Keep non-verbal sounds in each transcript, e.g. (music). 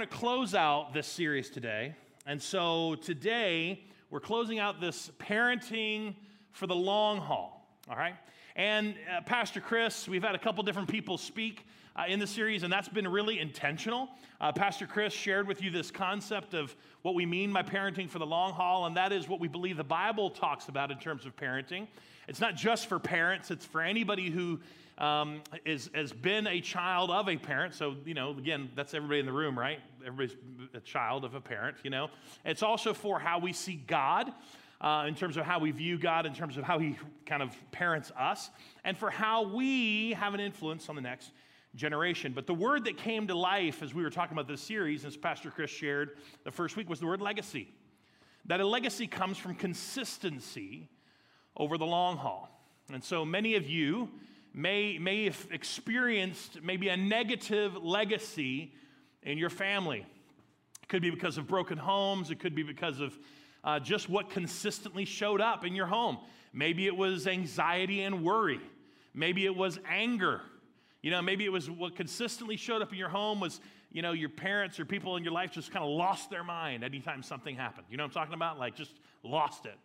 going to close out this series today. And so today, we're closing out this parenting for the long haul. All right? And uh, Pastor Chris, we've had a couple different people speak uh, in the series, and that's been really intentional. Uh, Pastor Chris shared with you this concept of what we mean by parenting for the long haul, and that is what we believe the Bible talks about in terms of parenting. It's not just for parents, it's for anybody who um, is, has been a child of a parent. So, you know, again, that's everybody in the room, right? Everybody's a child of a parent, you know. It's also for how we see God. Uh, in terms of how we view God, in terms of how He kind of parents us, and for how we have an influence on the next generation. But the word that came to life as we were talking about this series, as Pastor Chris shared the first week, was the word legacy. That a legacy comes from consistency over the long haul. And so many of you may, may have experienced maybe a negative legacy in your family. It could be because of broken homes, it could be because of uh, just what consistently showed up in your home. Maybe it was anxiety and worry, maybe it was anger. You know, maybe it was what consistently showed up in your home was, you know, your parents or people in your life just kind of lost their mind anytime something happened. You know what I'm talking about? Like just lost it.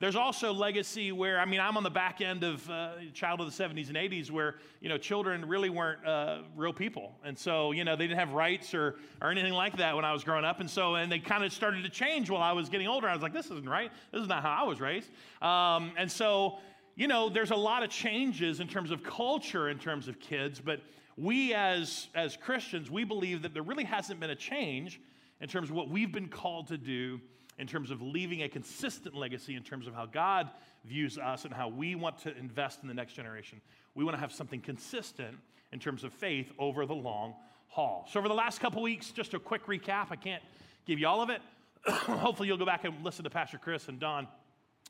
There's also legacy where, I mean, I'm on the back end of uh, child of the 70s and 80s where, you know, children really weren't uh, real people. And so, you know, they didn't have rights or, or anything like that when I was growing up. And so, and they kind of started to change while I was getting older. I was like, this isn't right. This is not how I was raised. Um, and so, you know, there's a lot of changes in terms of culture, in terms of kids, but we as, as Christians, we believe that there really hasn't been a change in terms of what we've been called to do in terms of leaving a consistent legacy in terms of how God views us and how we want to invest in the next generation. We want to have something consistent in terms of faith over the long haul. So, over the last couple weeks, just a quick recap. I can't give you all of it. (coughs) Hopefully, you'll go back and listen to Pastor Chris and Don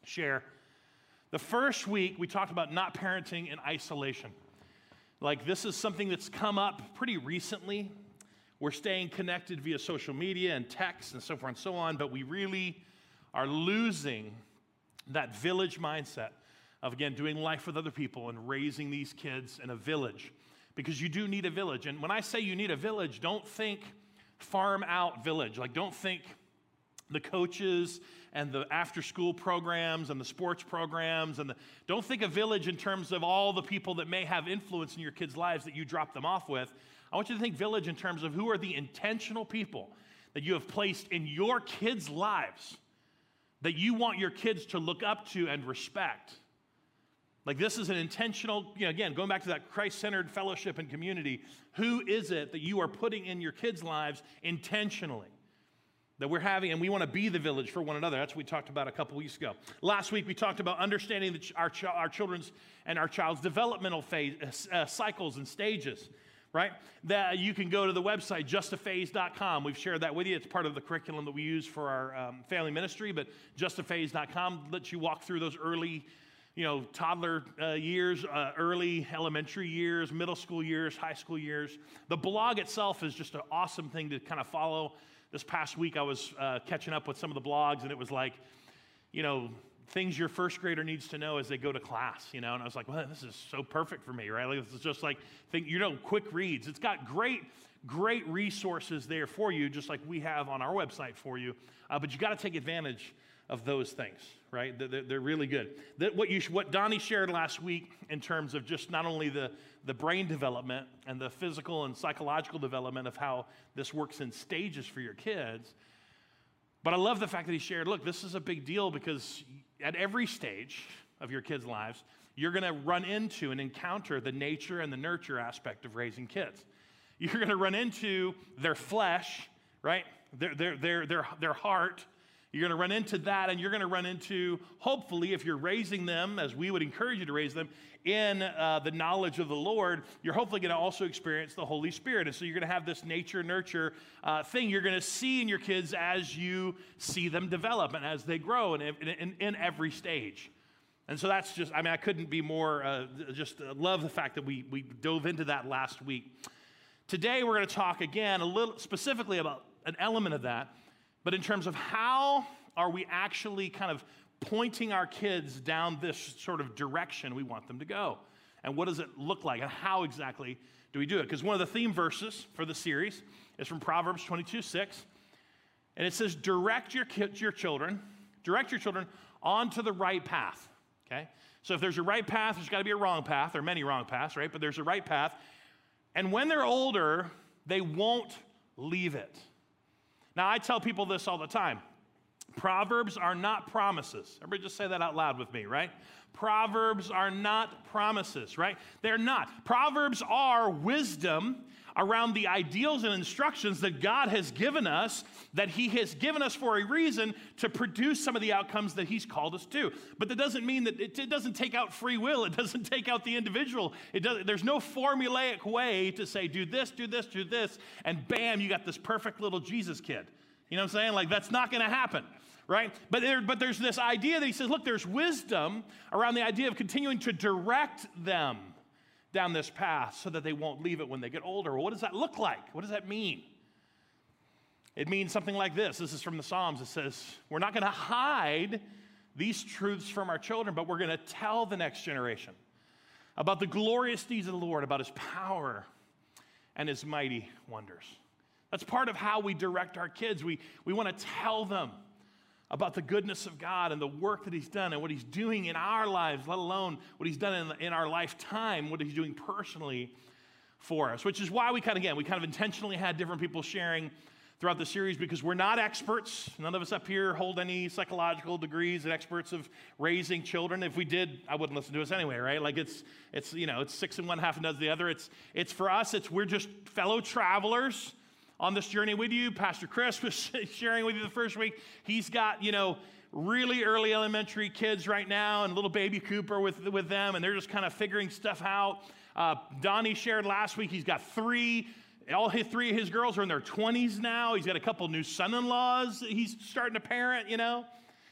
share. The first week, we talked about not parenting in isolation. Like, this is something that's come up pretty recently we're staying connected via social media and text and so forth and so on, but we really are losing that village mindset of, again, doing life with other people and raising these kids in a village because you do need a village. And when I say you need a village, don't think farm out village. Like, don't think the coaches and the after school programs and the sports programs and the, don't think a village in terms of all the people that may have influence in your kids' lives that you drop them off with I want you to think village in terms of who are the intentional people that you have placed in your kids' lives that you want your kids to look up to and respect. Like this is an intentional, you know, again, going back to that Christ centered fellowship and community. Who is it that you are putting in your kids' lives intentionally? That we're having, and we want to be the village for one another. That's what we talked about a couple weeks ago. Last week, we talked about understanding the, our, our children's and our child's developmental phase, uh, cycles and stages right? That you can go to the website, justaphase.com. We've shared that with you. It's part of the curriculum that we use for our um, family ministry, but justaphase.com lets you walk through those early, you know, toddler uh, years, uh, early elementary years, middle school years, high school years. The blog itself is just an awesome thing to kind of follow. This past week, I was uh, catching up with some of the blogs, and it was like, you know, things your first grader needs to know as they go to class, you know. And I was like, well, this is so perfect for me, right? Like, this is just like, think, you know, quick reads. It's got great, great resources there for you, just like we have on our website for you. Uh, but you got to take advantage of those things, right? They're, they're really good. That what, you, what Donnie shared last week in terms of just not only the, the brain development and the physical and psychological development of how this works in stages for your kids, but I love the fact that he shared look, this is a big deal because at every stage of your kids' lives, you're going to run into and encounter the nature and the nurture aspect of raising kids. You're going to run into their flesh, right? Their, their, their, their, their heart. You're going to run into that, and you're going to run into, hopefully, if you're raising them, as we would encourage you to raise them, in uh, the knowledge of the Lord, you're hopefully going to also experience the Holy Spirit. And so you're going to have this nature nurture uh, thing you're going to see in your kids as you see them develop and as they grow in, in every stage. And so that's just, I mean, I couldn't be more, uh, just uh, love the fact that we, we dove into that last week. Today, we're going to talk again a little specifically about an element of that, but in terms of how are we actually kind of pointing our kids down this sort of direction we want them to go. And what does it look like? And how exactly do we do it? Because one of the theme verses for the series is from Proverbs 22 6. And it says, direct your, kids, your children, direct your children onto the right path. Okay? So if there's a right path, there's got to be a wrong path. There are many wrong paths, right? But there's a right path. And when they're older, they won't leave it. Now, I tell people this all the time Proverbs are not promises. Everybody just say that out loud with me, right? Proverbs are not promises, right? They're not. Proverbs are wisdom around the ideals and instructions that God has given us, that He has given us for a reason to produce some of the outcomes that He's called us to. But that doesn't mean that it, it doesn't take out free will, it doesn't take out the individual. It does, there's no formulaic way to say, do this, do this, do this, and bam, you got this perfect little Jesus kid. You know what I'm saying? Like, that's not going to happen right? But, there, but there's this idea that he says, look, there's wisdom around the idea of continuing to direct them down this path so that they won't leave it when they get older. Well, what does that look like? What does that mean? It means something like this. This is from the Psalms. It says, We're not going to hide these truths from our children, but we're going to tell the next generation about the glorious deeds of the Lord, about his power and his mighty wonders. That's part of how we direct our kids. We, we want to tell them about the goodness of God and the work that He's done and what He's doing in our lives, let alone what He's done in, in our lifetime, what He's doing personally for us. Which is why we kind of, again, we kind of intentionally had different people sharing throughout the series because we're not experts. None of us up here hold any psychological degrees and experts of raising children. If we did, I wouldn't listen to us anyway, right? Like it's, it's you know, it's six and one, half and does the other. It's, it's for us, it's we're just fellow travelers on this journey with you. Pastor Chris (laughs) was sharing with you the first week. He's got, you know, really early elementary kids right now and little baby Cooper with, with them, and they're just kind of figuring stuff out. Uh, Donnie shared last week, he's got three. All his three of his girls are in their 20s now. He's got a couple new son in laws he's starting to parent, you know.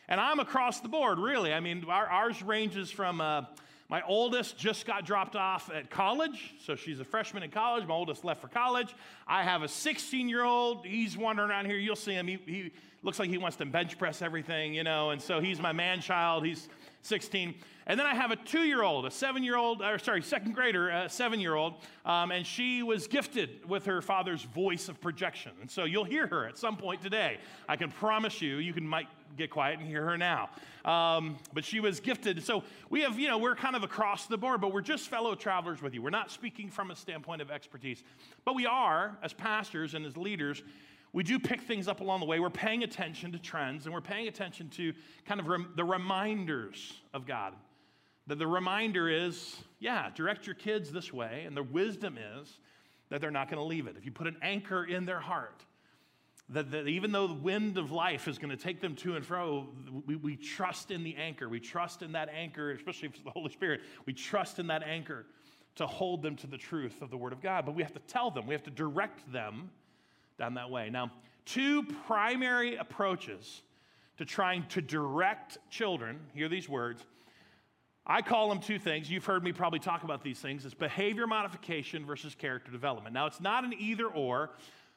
And I'm across the board, really. I mean, our, ours ranges from uh, my oldest just got dropped off at college, so she's a freshman in college. My oldest left for college. I have a 16 year old. He's wandering around here. You'll see him. He, he looks like he wants to bench press everything, you know, and so he's my man child. He's 16. And then I have a two year old, a seven year old, or sorry, second grader, a seven year old, um, and she was gifted with her father's voice of projection. And so you'll hear her at some point today. I can promise you, you can might get quiet and hear her now. Um, but she was gifted. So we have, you know, we're kind of across the board, but we're just fellow travelers with you. We're not speaking from a standpoint of expertise, but we are, as pastors and as leaders, we do pick things up along the way. We're paying attention to trends and we're paying attention to kind of rem- the reminders of God. That the reminder is, yeah, direct your kids this way, and the wisdom is that they're not going to leave it. If you put an anchor in their heart, that, that even though the wind of life is going to take them to and fro, we, we trust in the anchor. We trust in that anchor, especially if it's the Holy Spirit. We trust in that anchor to hold them to the truth of the Word of God. But we have to tell them, we have to direct them down that way. Now, two primary approaches to trying to direct children, hear these words. I call them two things. You've heard me probably talk about these things. It's behavior modification versus character development. Now, it's not an either or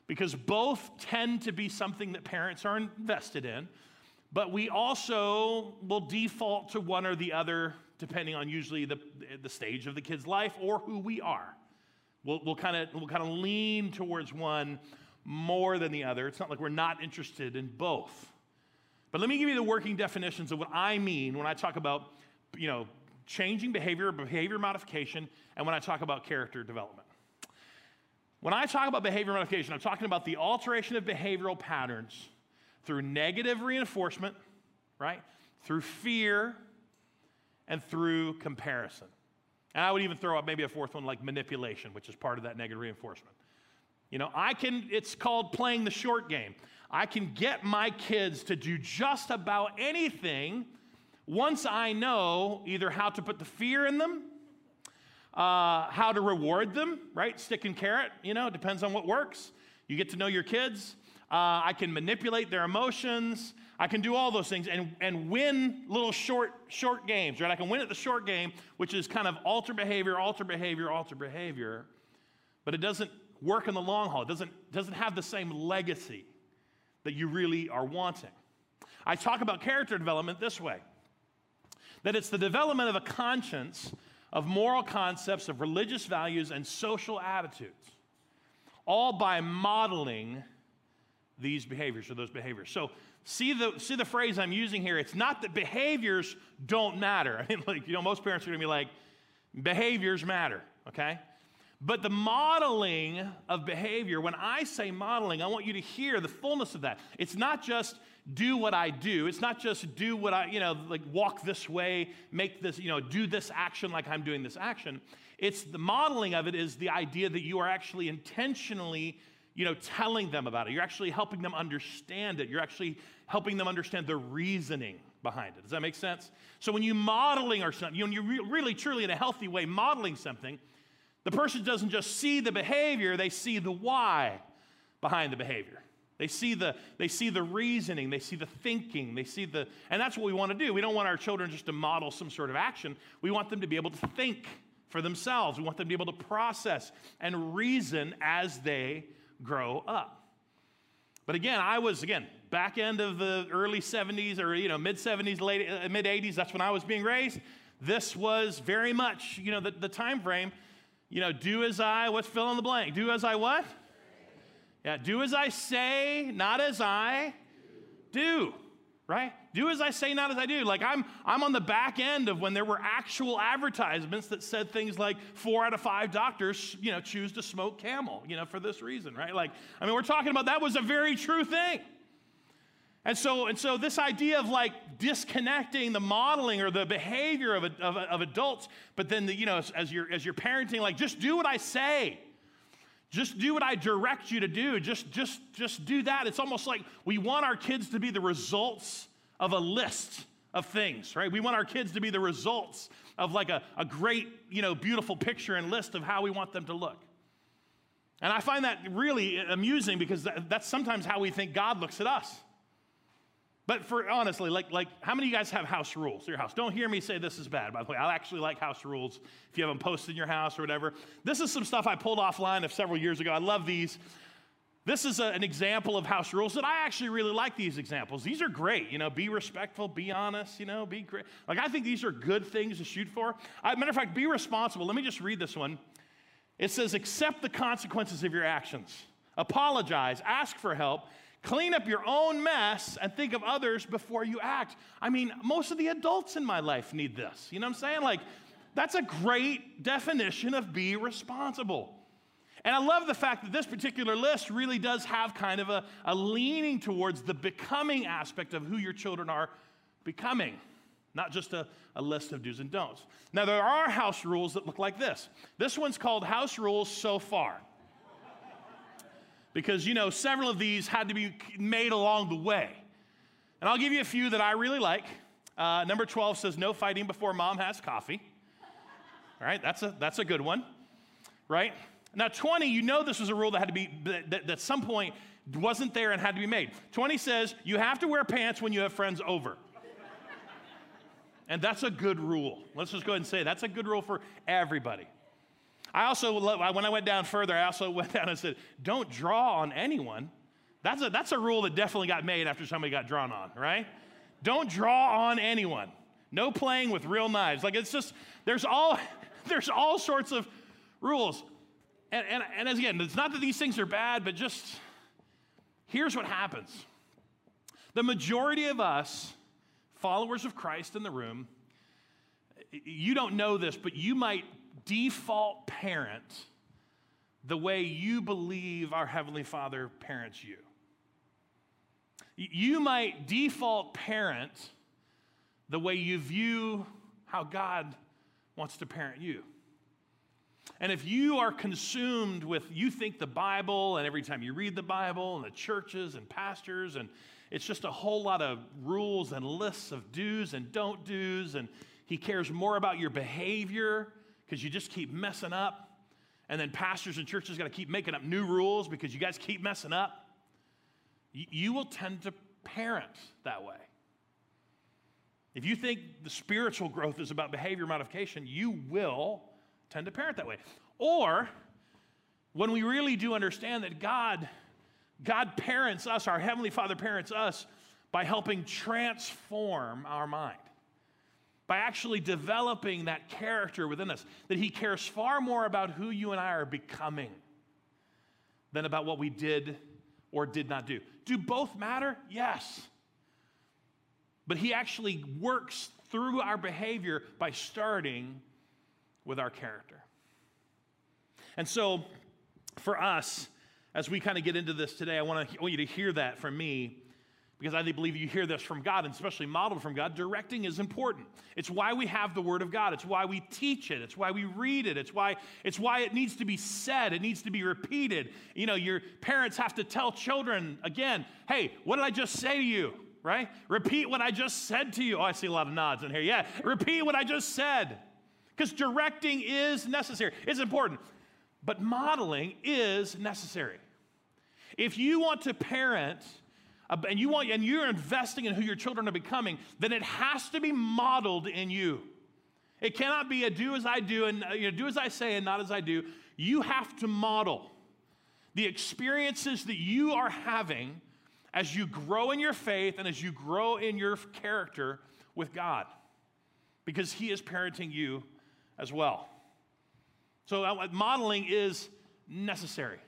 because both tend to be something that parents are invested in, but we also will default to one or the other depending on usually the, the stage of the kid's life or who we are. We'll, we'll kind of we'll kind of lean towards one more than the other. It's not like we're not interested in both. But let me give you the working definitions of what I mean when I talk about, you know, changing behavior, behavior modification, and when I talk about character development. When I talk about behavior modification, I'm talking about the alteration of behavioral patterns through negative reinforcement, right? Through fear and through comparison. And I would even throw up maybe a fourth one like manipulation, which is part of that negative reinforcement. You know, I can, it's called playing the short game. I can get my kids to do just about anything once I know either how to put the fear in them uh, how to reward them, right? Stick and carrot, you know, depends on what works. You get to know your kids. Uh, I can manipulate their emotions. I can do all those things and, and win little short, short games, right? I can win at the short game, which is kind of alter behavior, alter behavior, alter behavior. But it doesn't work in the long haul. It doesn't, doesn't have the same legacy that you really are wanting. I talk about character development this way that it's the development of a conscience of moral concepts, of religious values, and social attitudes. all by modeling these behaviors or those behaviors. So see the see the phrase I'm using here. It's not that behaviors don't matter. (laughs) I mean, like, you know, most parents are gonna be like, behaviors matter, okay? But the modeling of behavior, when I say modeling, I want you to hear the fullness of that. It's not just do what I do. It's not just do what I, you know, like walk this way, make this, you know, do this action like I'm doing this action. It's the modeling of it is the idea that you are actually intentionally, you know, telling them about it. You're actually helping them understand it. You're actually helping them understand the reasoning behind it. Does that make sense? So when you modeling or something, when you're really truly in a healthy way modeling something, the person doesn't just see the behavior, they see the why behind the behavior. They see the, they see the reasoning, they see the thinking, they see the, and that's what we want to do. We don't want our children just to model some sort of action. We want them to be able to think for themselves. We want them to be able to process and reason as they grow up. But again, I was, again, back end of the early 70s or, you know, mid 70s, late, uh, mid 80s, that's when I was being raised. This was very much, you know, the, the time frame you know, do as I, what's fill in the blank? Do as I what? Yeah, do as I say, not as I do, right? Do as I say, not as I do. Like I'm, I'm on the back end of when there were actual advertisements that said things like four out of five doctors, you know, choose to smoke camel, you know, for this reason, right? Like, I mean, we're talking about that was a very true thing. And so, and so this idea of like disconnecting the modeling or the behavior of, of, of adults, but then, the, you know, as, as, you're, as you're parenting, like just do what I say. Just do what I direct you to do. Just, just, just do that. It's almost like we want our kids to be the results of a list of things, right? We want our kids to be the results of like a, a great, you know, beautiful picture and list of how we want them to look. And I find that really amusing because that's sometimes how we think God looks at us. But for honestly, like, like how many of you guys have house rules in your house? Don't hear me say this is bad, by the way. I actually like house rules if you have them posted in your house or whatever. This is some stuff I pulled offline of several years ago. I love these. This is a, an example of house rules that I actually really like these examples. These are great. You know, be respectful, be honest, you know, be great. Like, I think these are good things to shoot for. I, matter of fact, be responsible. Let me just read this one. It says, accept the consequences of your actions, apologize, ask for help, Clean up your own mess and think of others before you act. I mean, most of the adults in my life need this. You know what I'm saying? Like, that's a great definition of be responsible. And I love the fact that this particular list really does have kind of a, a leaning towards the becoming aspect of who your children are becoming, not just a, a list of do's and don'ts. Now, there are house rules that look like this. This one's called House Rules So Far because, you know, several of these had to be made along the way. And I'll give you a few that I really like. Uh, number 12 says, No fighting before mom has coffee. All right, that's a, that's a good one, right? Now, 20, you know this was a rule that had to be, that, that at some point wasn't there and had to be made. 20 says, You have to wear pants when you have friends over. and that's a good rule. Let's just go ahead and say that's a good rule for everybody. I also, when I went down further, I also (laughs) went down and said, don't draw on anyone. That's a, that's a rule that definitely got made after somebody got drawn on, right? Don't draw on anyone. No playing with real knives. Like it's just, there's all, (laughs) there's all sorts of rules. And, and, and as again, it's not that these things are bad, but just here's what happens. The majority of us, followers of Christ in the room, you don't know this, but you might default parent the way you believe our Heavenly Father parents you. You might default parent the way you view how God wants to parent you. And if you are consumed with, you think the Bible, and every time you read the Bible, and the churches and pastors, and it's just a whole lot of rules and lists of do's and don't do's, and he cares more about your behavior because you just keep messing up. And then pastors and churches got to keep making up new rules because you guys keep messing up. You, you will tend to parent that way. If you think the spiritual growth is about behavior modification, you will tend to parent that way. Or when we really do understand that God, God parents us, our Heavenly Father parents us by helping transform our mind by actually developing that character within us, that He cares far more about who you and I are becoming than about what we did or did not do. Do both matter? Yes. But He actually works through our behavior by starting with our character. And so, for us, as we kind of get into this today, I want, to, I want you to hear that from me because I believe you hear this from God, and especially modeled from God. Directing is important. It's why we have the Word of God. It's why we teach it. It's why we read it. It's why it's why it needs to be said. It needs to be repeated. You know, your parents have to tell children again, "Hey, what did I just say to you?" Right? Repeat what I just said to you. Oh, I see a lot of nods in here. Yeah, repeat what I just said, because directing is necessary. It's important, but modeling is necessary. If you want to parent and you want and you're investing in who your children are becoming, then it has to be modeled in you. It cannot be a do as I do and uh, you know, do as I say and not as I do. You have to model the experiences that you are having as you grow in your faith and as you grow in your character with God, because He is parenting you as well. So, uh, modeling is necessary.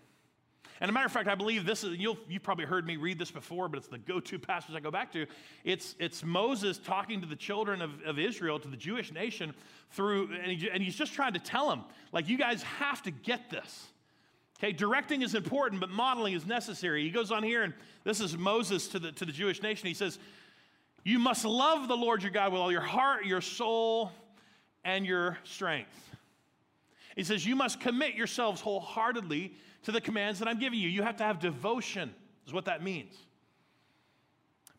And a matter of fact, I believe this is, you'll, you've probably heard me read this before, but it's the go to passage I go back to. It's, it's Moses talking to the children of, of Israel, to the Jewish nation, through, and, he, and he's just trying to tell them, like, you guys have to get this. Okay, directing is important, but modeling is necessary. He goes on here, and this is Moses to the, to the Jewish nation. He says, You must love the Lord your God with all your heart, your soul, and your strength. He says, You must commit yourselves wholeheartedly to the commands that I'm giving you. You have to have devotion, is what that means.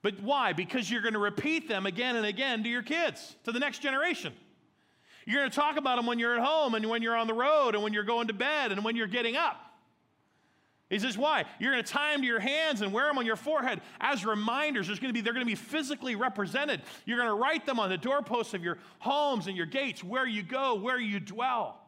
But why? Because you're going to repeat them again and again to your kids, to the next generation. You're going to talk about them when you're at home and when you're on the road and when you're going to bed and when you're getting up. He says, why? You're going to tie them to your hands and wear them on your forehead as reminders. There's going to be, they're going to be physically represented. You're going to write them on the doorposts of your homes and your gates, where you go, where you dwell.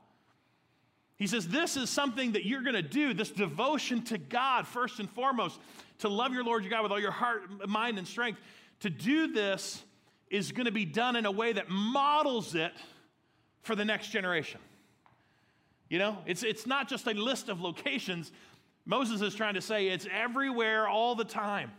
He says, This is something that you're going to do, this devotion to God, first and foremost, to love your Lord your God with all your heart, mind, and strength. To do this is going to be done in a way that models it for the next generation. You know, it's, it's not just a list of locations. Moses is trying to say it's everywhere all the time.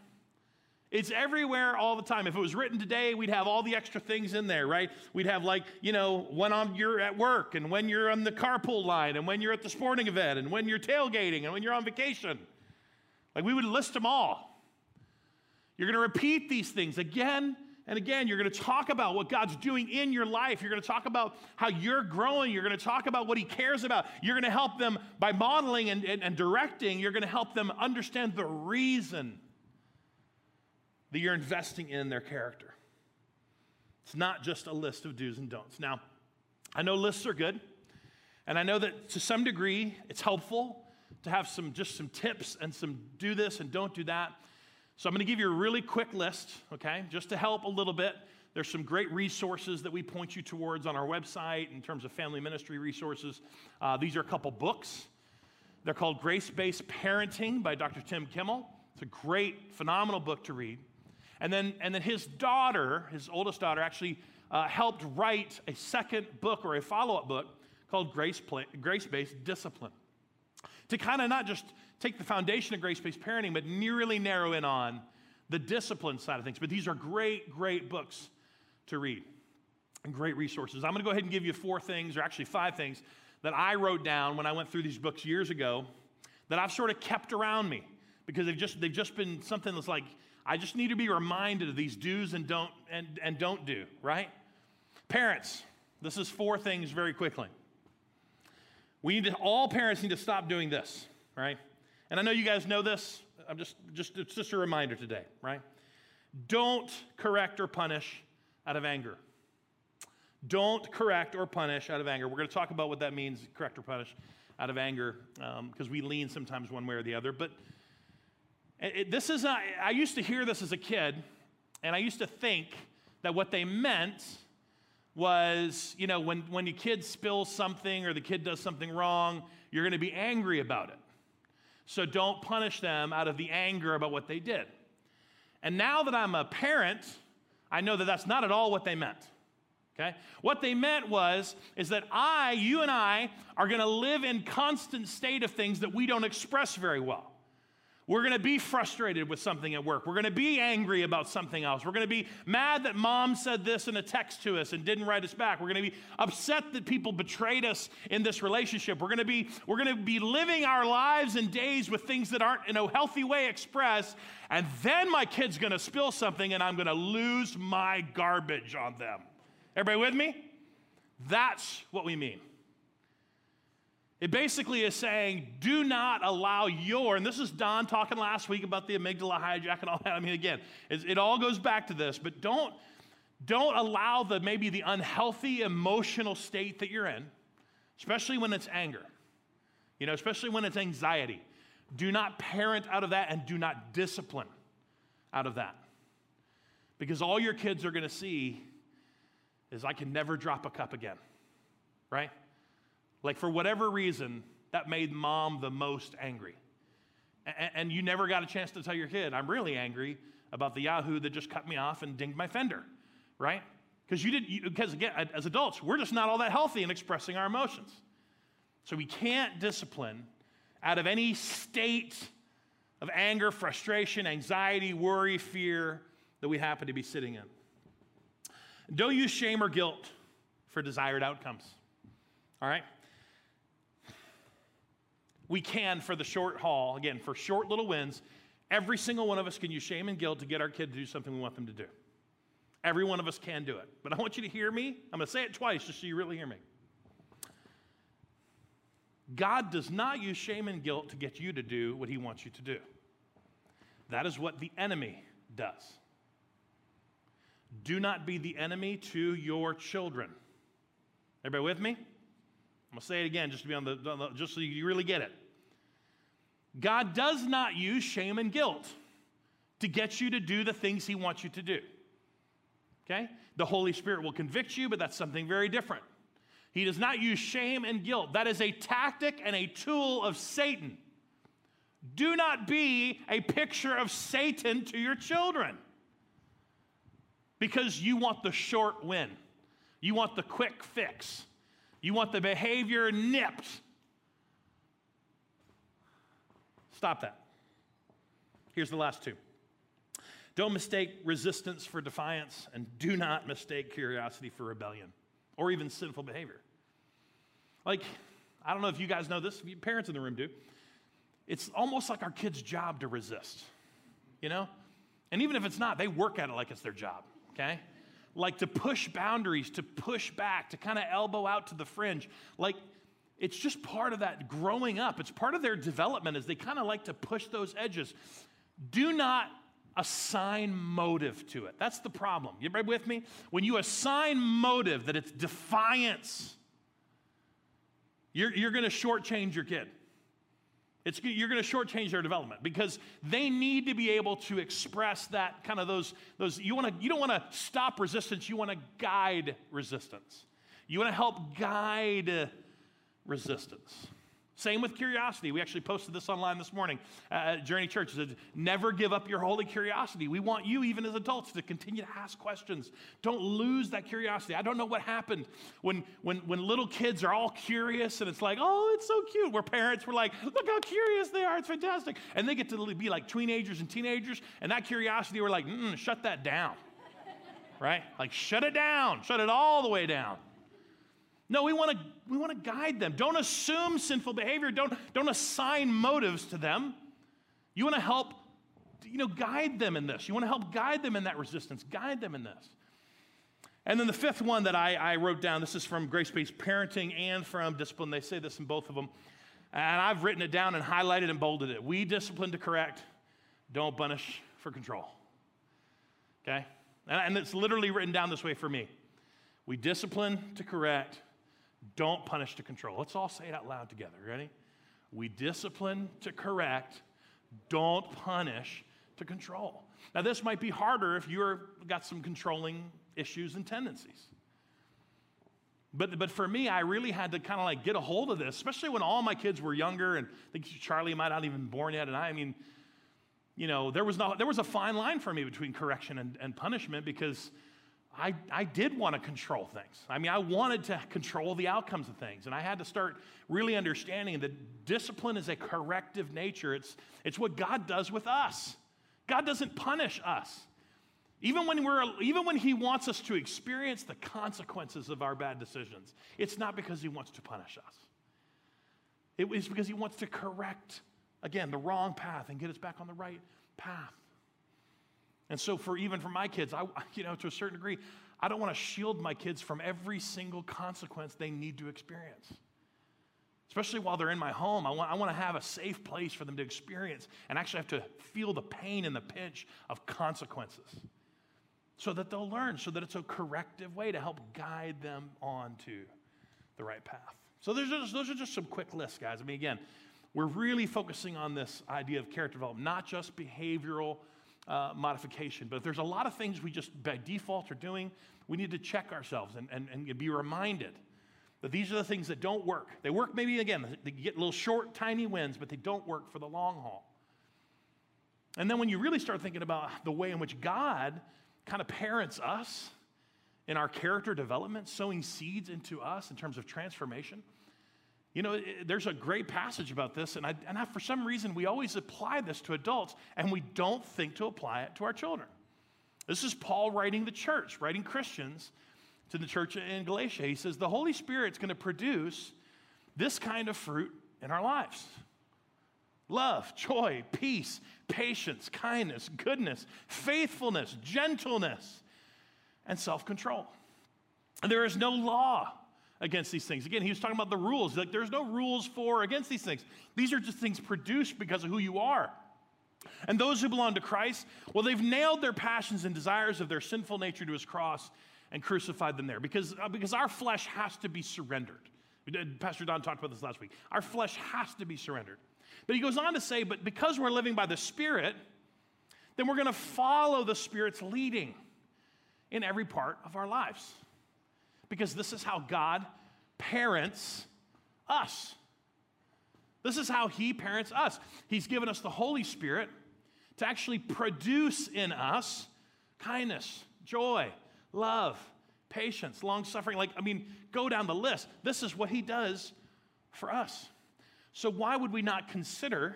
It's everywhere all the time. If it was written today, we'd have all the extra things in there, right? We'd have like, you know, when you're at work and when you're on the carpool line and when you're at the sporting event and when you're tailgating and when you're on vacation. Like we would list them all. You're going to repeat these things again and again. You're going to talk about what God's doing in your life. You're going to talk about how you're growing. You're going to talk about what He cares about. You're going to help them by modeling and, and, and directing. You're going to help them understand the reason that you're investing in their character. It's not just a list of do's and don'ts. Now, I know lists are good, and I know that to some degree it's helpful to have some just some tips and some do this and don't do that. So I'm going to give you a really quick list, okay, just to help a little bit. There's some great resources that we point you towards on our website in terms of family ministry resources. Uh, these are a couple books. They're called Grace Based Parenting by Dr. Tim Kimmel. It's a great, phenomenal book to read. And then, and then his daughter, his oldest daughter, actually uh, helped write a second book or a follow up book called Grace, Grace Based Discipline. To kind of not just take the foundation of grace based parenting, but really narrow in on the discipline side of things. But these are great, great books to read and great resources. I'm going to go ahead and give you four things, or actually five things, that I wrote down when I went through these books years ago that I've sort of kept around me because they've just, they've just been something that's like, I just need to be reminded of these do's and don't and, and don't do, right? Parents, this is four things very quickly. We need to, all parents need to stop doing this, right? And I know you guys know this. I'm just, just, it's just a reminder today, right? Don't correct or punish out of anger. Don't correct or punish out of anger. We're going to talk about what that means, correct or punish out of anger, because um, we lean sometimes one way or the other. But it, this is not, I used to hear this as a kid, and I used to think that what they meant was, you know, when, when your kid spills something or the kid does something wrong, you're going to be angry about it. So don't punish them out of the anger about what they did. And now that I'm a parent, I know that that's not at all what they meant. Okay? What they meant was is that I, you and I are going to live in constant state of things that we don't express very well. We're going to be frustrated with something at work. We're going to be angry about something else. We're going to be mad that mom said this in a text to us and didn't write us back. We're going to be upset that people betrayed us in this relationship. We're going to be we're going to be living our lives and days with things that aren't in a healthy way expressed. And then my kid's going to spill something and I'm going to lose my garbage on them. Everybody with me? That's what we mean. It basically is saying, do not allow your, and this is Don talking last week about the amygdala hijack and all that. I mean, again, it all goes back to this, but don't, don't allow the maybe the unhealthy emotional state that you're in, especially when it's anger, you know, especially when it's anxiety. Do not parent out of that and do not discipline out of that. Because all your kids are going to see is I can never drop a cup again, right? Like, for whatever reason, that made mom the most angry. And you never got a chance to tell your kid, I'm really angry about the Yahoo that just cut me off and dinged my fender, right? Because you didn't. because again, as adults, we're just not all that healthy in expressing our emotions. So we can't discipline out of any state of anger, frustration, anxiety, worry, fear that we happen to be sitting in. Don't use shame or guilt for desired outcomes. All right? We can, for the short haul, again, for short little wins, every single one of us can use shame and guilt to get our kid to do something we want them to do. Every one of us can do it. But I want you to hear me. I'm going to say it twice just so you really hear me. God does not use shame and guilt to get you to do what he wants you to do. That is what the enemy does. Do not be the enemy to your children. Everybody with me? I'm going to say it again just to be on the, on the, just so you really get it. God does not use shame and guilt to get you to do the things he wants you to do. Okay? The Holy Spirit will convict you, but that's something very different. He does not use shame and guilt. That is a tactic and a tool of Satan. Do not be a picture of Satan to your children because you want the short win. You want the quick fix. You want the behavior nipped. Stop that. Here's the last two. Don't mistake resistance for defiance, and do not mistake curiosity for rebellion or even sinful behavior. Like, I don't know if you guys know this, parents in the room do. It's almost like our kids' job to resist, you know? And even if it's not, they work at it like it's their job okay? Like to push boundaries, to push back, to kind of elbow out to the fringe. Like it's just part of that growing up. It's part of their development as they kind of like to push those edges. Do not assign motive to it. That's the problem. You right with me? When you assign motive that it's defiance, you're, you're going to shortchange your kid. It's, you're going to shortchange their development because they need to be able to express that kind of those, those you, wanna, you don't want to stop resistance, you want to guide resistance. You want to help guide resistance. Same with curiosity. We actually posted this online this morning uh, at Journey Church. It said, Never give up your holy curiosity. We want you, even as adults, to continue to ask questions. Don't lose that curiosity. I don't know what happened when, when, when little kids are all curious and it's like, oh, it's so cute. Where parents were like, look how curious they are. It's fantastic. And they get to be like teenagers and teenagers, and that curiosity, we're like, mm, shut that down. (laughs) right? Like, shut it down. Shut it all the way down. No, we want to we want to guide them. Don't assume sinful behavior. Don't, don't assign motives to them. You want to help, you know, guide them in this. You want to help guide them in that resistance, guide them in this. And then the fifth one that I, I wrote down, this is from Grace Based Parenting and from Discipline. They say this in both of them. And I've written it down and highlighted and bolded it. We discipline to correct, don't punish for control. Okay? And, and it's literally written down this way for me. We discipline to correct, don't punish to control. Let's all say it out loud together. Ready? We discipline to correct, don't punish to control. Now, this might be harder if you've got some controlling issues and tendencies. But, but for me, I really had to kind of like get a hold of this, especially when all my kids were younger, and I think Charlie might not even born yet. And I, I mean, you know, there was, no, there was a fine line for me between correction and, and punishment because I, I did want to control things. I mean, I wanted to control the outcomes of things. And I had to start really understanding that discipline is a corrective nature. It's, it's what God does with us. God doesn't punish us. Even when, we're, even when He wants us to experience the consequences of our bad decisions, it's not because He wants to punish us. It is because He wants to correct, again, the wrong path and get us back on the right path. And so, for even for my kids, I, you know, to a certain degree, I don't want to shield my kids from every single consequence they need to experience. Especially while they're in my home, I want, I want to have a safe place for them to experience and actually have to feel the pain and the pinch of consequences so that they'll learn, so that it's a corrective way to help guide them onto the right path. So just, those are just some quick lists, guys. I mean, again, we're really focusing on this idea of character development, not just behavioral uh, modification. But if there's a lot of things we just by default are doing, we need to check ourselves and, and, and be reminded that these are the things that don't work. They work maybe, again, they get little short, tiny wins, but they don't work for the long haul. And then when you really start thinking about the way in which God kind of parents us in our character development, sowing seeds into us in terms of transformation, you know, there's a great passage about this, and, I, and I, for some reason, we always apply this to adults, and we don't think to apply it to our children. This is Paul writing the church, writing Christians to the church in Galatia. He says, The Holy Spirit's going to produce this kind of fruit in our lives love, joy, peace, patience, kindness, goodness, faithfulness, gentleness, and self control. There is no law against these things. Again, he was talking about the rules. Like, there's no rules for against these things. These are just things produced because of who you are. And those who belong to Christ, well, they've nailed their passions and desires of their sinful nature to his cross and crucified them there because, uh, because our flesh has to be surrendered. Pastor Don talked about this last week. Our flesh has to be surrendered. But he goes on to say, but because we're living by the Spirit, then we're going to follow the Spirit's leading in every part of our lives because this is how God parents us. This is how He parents us. He's given us the Holy Spirit to actually produce in us kindness, joy, love, patience, long suffering. Like, I mean, go down the list. This is what He does for us. So, why would we not consider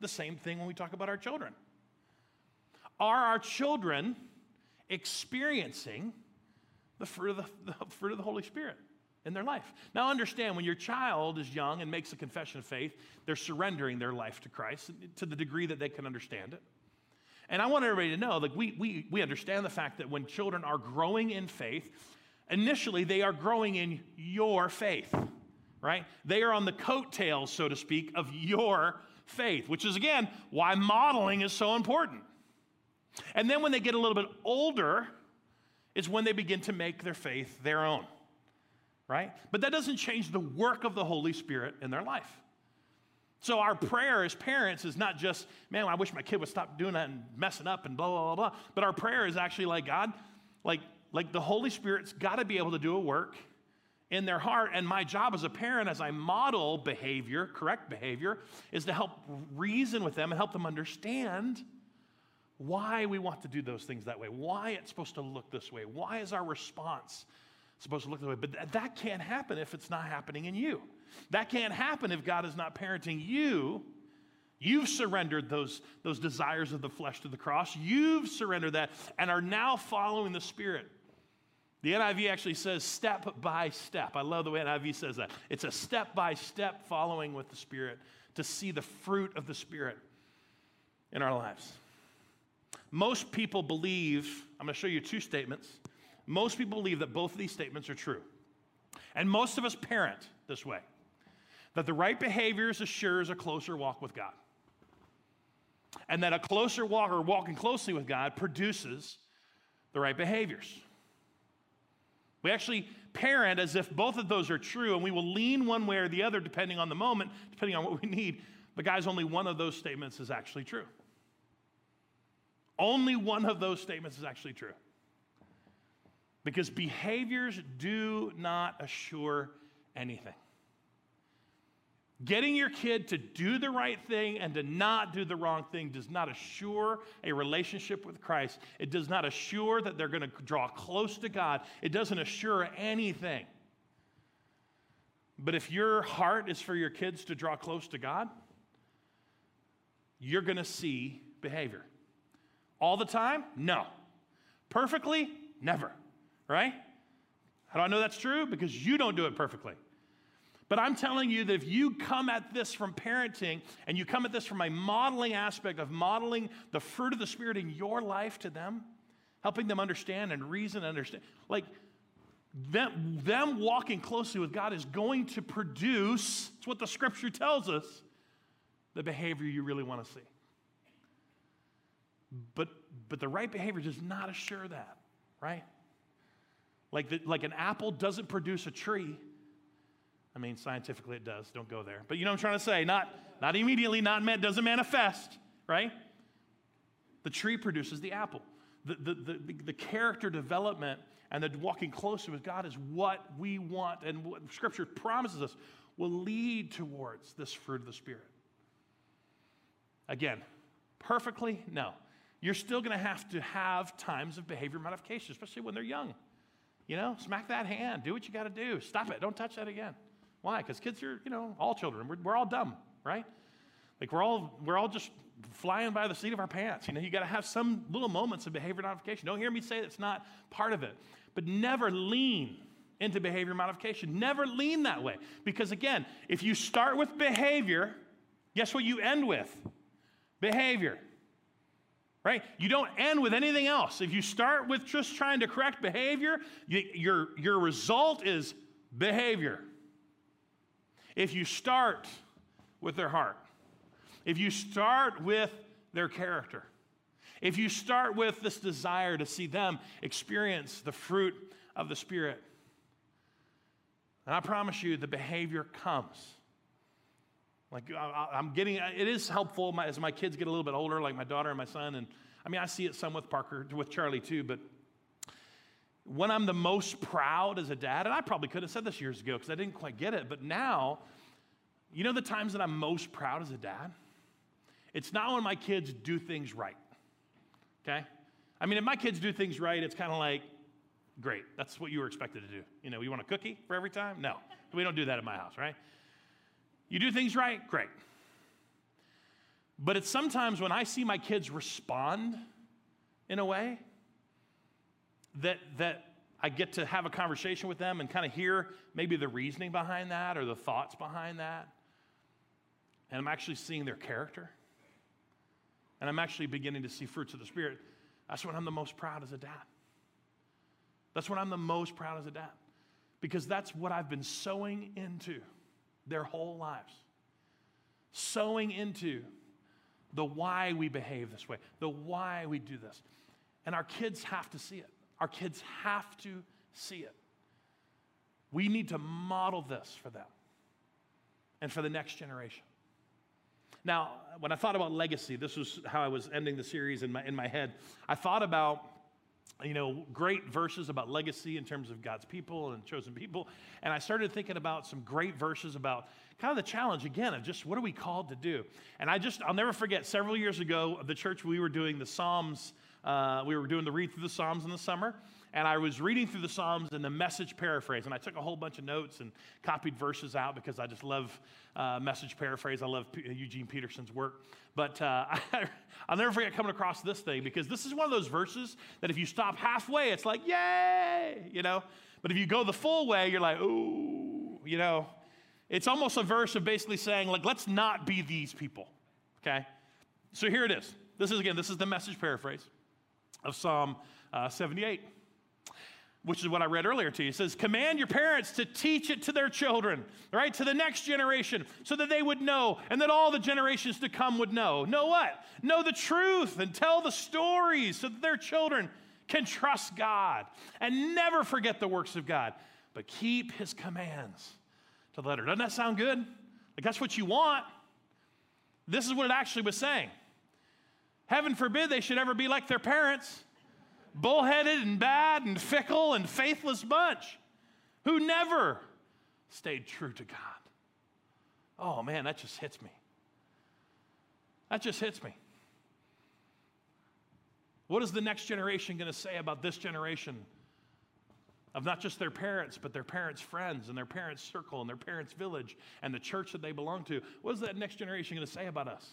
the same thing when we talk about our children? Are our children experiencing the fruit of the, the fruit of the Holy Spirit in their life. Now, understand when your child is young and makes a confession of faith, they're surrendering their life to Christ to the degree that they can understand it. And I want everybody to know like, we, we, we understand the fact that when children are growing in faith, initially they are growing in your faith, right? They are on the coattails, so to speak, of your faith, which is, again, why modeling is so important. And then when they get a little bit older, is when they begin to make their faith their own, right? But that doesn't change the work of the Holy Spirit in their life. So our prayer as parents is not just, man, I wish my kid would stop doing that and messing up and blah, blah, blah, blah. But our prayer is actually like, God, like, like the Holy Spirit's got to be able to do a work in their heart. And my job as a parent, as I model behavior, correct behavior, is to help reason with them and help them understand why we want to do those things that way, why it's supposed to look this way, why is our response supposed to look that way. But th- that can't happen if it's not happening in you. That can't happen if God is not parenting you. You've surrendered those, those desires of the flesh to the cross. You've surrendered that and are now following the Spirit. The NIV actually says step by step. I love the way NIV says that. It's a step by step following with the Spirit to see the fruit of the Spirit in our lives. Most people believe, I'm going to show you two statements. Most people believe that both of these statements are true. And most of us parent this way that the right behaviors assures a closer walk with God. And that a closer walk or walking closely with God produces the right behaviors. We actually parent as if both of those are true, and we will lean one way or the other depending on the moment, depending on what we need. But, guys, only one of those statements is actually true. Only one of those statements is actually true. Because behaviors do not assure anything. Getting your kid to do the right thing and to not do the wrong thing does not assure a relationship with Christ. It does not assure that they're going to draw close to God. It doesn't assure anything. But if your heart is for your kids to draw close to God, you're going to see behavior. All the time? No. Perfectly? Never. Right? How do I know that's true? Because you don't do it perfectly. But I'm telling you that if you come at this from parenting and you come at this from a modeling aspect of modeling the fruit of the Spirit in your life to them, helping them understand and reason and understand, like them, them walking closely with God is going to produce, it's what the scripture tells us, the behavior you really want to see. But, but the right behavior does not assure that, right? Like, the, like an apple doesn't produce a tree I mean, scientifically it does. Don't go there. But you know what I'm trying to say? Not, not immediately, not doesn't manifest, right? The tree produces the apple. The, the, the, the, character development and the walking closer with God is what we want and what Scripture promises us will lead towards this fruit of the Spirit. Again, perfectly? No. You're still going to have to have times of behavior modification, especially when they're young. You know, smack that hand, do what you got to do, stop it, don't touch that again. Why? Because kids are, you know, all children. We're, we're all dumb, right? Like we're all we're all just flying by the seat of our pants. You know, you got to have some little moments of behavior modification. Don't hear me say that's not part of it, but never lean into behavior modification. Never lean that way, because again, if you start with behavior, guess what you end with? Behavior. Right? You don't end with anything else. If you start with just trying to correct behavior, you, your, your result is behavior. If you start with their heart, if you start with their character, if you start with this desire to see them experience the fruit of the Spirit, and I promise you, the behavior comes. Like I'm getting, it is helpful as my kids get a little bit older, like my daughter and my son. And I mean, I see it some with Parker, with Charlie too. But when I'm the most proud as a dad, and I probably could have said this years ago because I didn't quite get it, but now, you know the times that I'm most proud as a dad? It's not when my kids do things right, okay? I mean, if my kids do things right, it's kind of like, great, that's what you were expected to do. You know, you want a cookie for every time? No, we don't do that at my house, right? You do things right, great. But it's sometimes when I see my kids respond in a way that, that I get to have a conversation with them and kind of hear maybe the reasoning behind that or the thoughts behind that. And I'm actually seeing their character. And I'm actually beginning to see fruits of the Spirit. That's when I'm the most proud as a dad. That's when I'm the most proud as a dad. Because that's what I've been sowing into their whole lives. Sowing into the why we behave this way, the why we do this. And our kids have to see it. Our kids have to see it. We need to model this for them and for the next generation. Now, when I thought about legacy, this was how I was ending the series in my, in my head. I thought about, you know, great verses about legacy in terms of God's people and chosen people. And I started thinking about some great verses about kind of the challenge again of just what are we called to do. And I just, I'll never forget several years ago, the church, we were doing the Psalms uh, we were doing the read through the Psalms in the summer, and I was reading through the Psalms in the message paraphrase. And I took a whole bunch of notes and copied verses out because I just love uh, message paraphrase. I love P- Eugene Peterson's work. But uh, (laughs) I'll never forget coming across this thing because this is one of those verses that if you stop halfway, it's like, yay, you know? But if you go the full way, you're like, ooh, you know? It's almost a verse of basically saying, like, let's not be these people, okay? So here it is. This is, again, this is the message paraphrase of Psalm uh, 78, which is what I read earlier to you. It says, Command your parents to teach it to their children, right, to the next generation, so that they would know and that all the generations to come would know. Know what? Know the truth and tell the stories so that their children can trust God and never forget the works of God, but keep his commands to the letter. Doesn't that sound good? Like that's what you want. This is what it actually was saying. Heaven forbid they should ever be like their parents, bullheaded and bad and fickle and faithless bunch who never stayed true to God. Oh man, that just hits me. That just hits me. What is the next generation going to say about this generation of not just their parents, but their parents' friends and their parents' circle and their parents' village and the church that they belong to? What is that next generation going to say about us?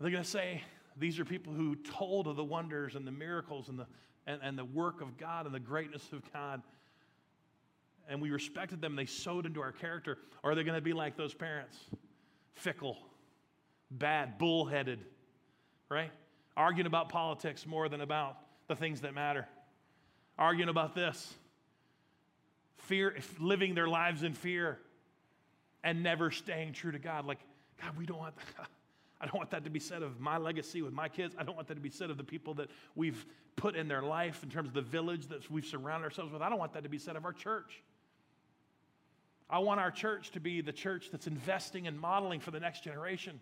They're going to say, these are people who told of the wonders and the miracles and the, and, and the work of God and the greatness of God. And we respected them, they sowed into our character. Or are they going to be like those parents? Fickle, bad, bullheaded, right? Arguing about politics more than about the things that matter. Arguing about this. Fear, living their lives in fear and never staying true to God. Like, God, we don't want that. (laughs) I don't want that to be said of my legacy with my kids. I don't want that to be said of the people that we've put in their life in terms of the village that we've surrounded ourselves with. I don't want that to be said of our church. I want our church to be the church that's investing and modeling for the next generation.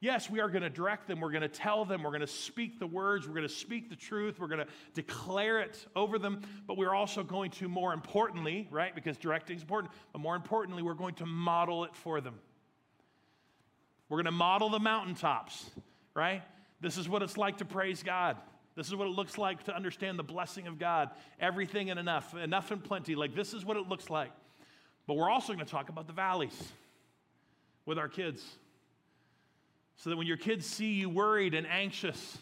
Yes, we are going to direct them. We're going to tell them. We're going to speak the words. We're going to speak the truth. We're going to declare it over them. But we're also going to, more importantly, right, because directing is important, but more importantly, we're going to model it for them. We're going to model the mountaintops, right? This is what it's like to praise God. This is what it looks like to understand the blessing of God. Everything and enough, enough and plenty. Like, this is what it looks like. But we're also going to talk about the valleys with our kids. So that when your kids see you worried and anxious,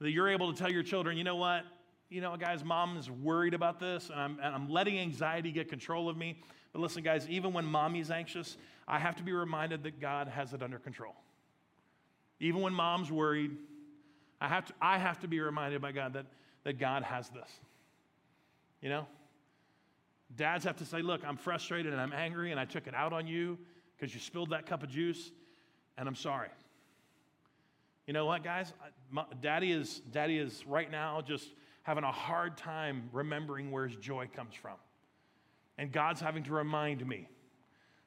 that you're able to tell your children, you know what? You know, guys, mom is worried about this, and I'm, and I'm letting anxiety get control of me. But listen, guys, even when mommy's anxious, I have to be reminded that God has it under control. Even when mom's worried, I have to, I have to be reminded by God that, that God has this. You know? Dads have to say, Look, I'm frustrated and I'm angry and I took it out on you because you spilled that cup of juice and I'm sorry. You know what, guys? Daddy is, Daddy is right now just having a hard time remembering where his joy comes from. And God's having to remind me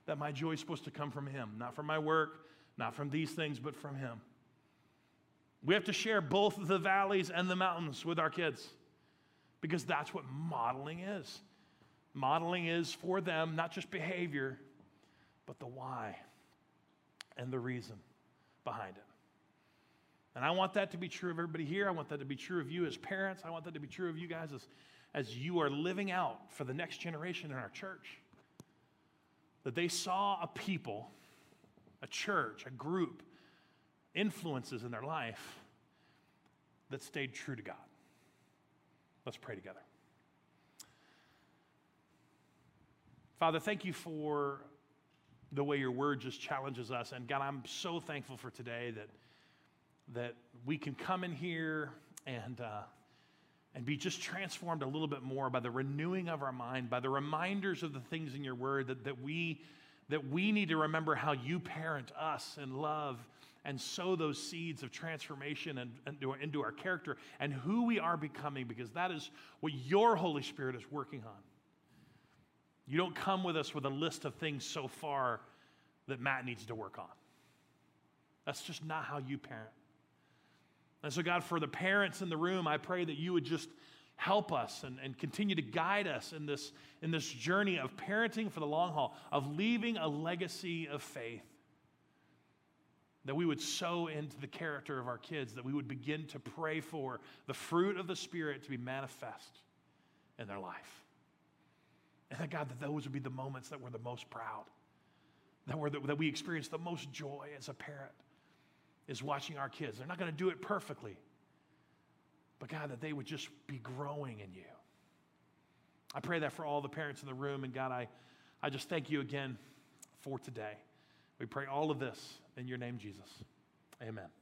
that my joy is supposed to come from Him, not from my work, not from these things, but from Him. We have to share both the valleys and the mountains with our kids because that's what modeling is. Modeling is for them not just behavior, but the why and the reason behind it. And I want that to be true of everybody here. I want that to be true of you as parents. I want that to be true of you guys as, as you are living out for the next generation in our church that they saw a people, a church, a group, influences in their life that stayed true to God. Let's pray together. Father, thank you for the way your word just challenges us. And God, I'm so thankful for today that, that we can come in here and uh, and be just transformed a little bit more by the renewing of our mind, by the reminders of the things in your word that, that, we, that we need to remember how you parent us and love and sow those seeds of transformation and, and into, into our character and who we are becoming, because that is what your Holy Spirit is working on. You don't come with us with a list of things so far that Matt needs to work on. That's just not how you parent. And so, God, for the parents in the room, I pray that you would just help us and, and continue to guide us in this, in this journey of parenting for the long haul, of leaving a legacy of faith. That we would sow into the character of our kids, that we would begin to pray for the fruit of the Spirit to be manifest in their life. And that, God, that those would be the moments that we're the most proud, that, we're the, that we experience the most joy as a parent is watching our kids. They're not going to do it perfectly, but God, that they would just be growing in you. I pray that for all the parents in the room. And God, I, I just thank you again for today. We pray all of this in your name, Jesus. Amen.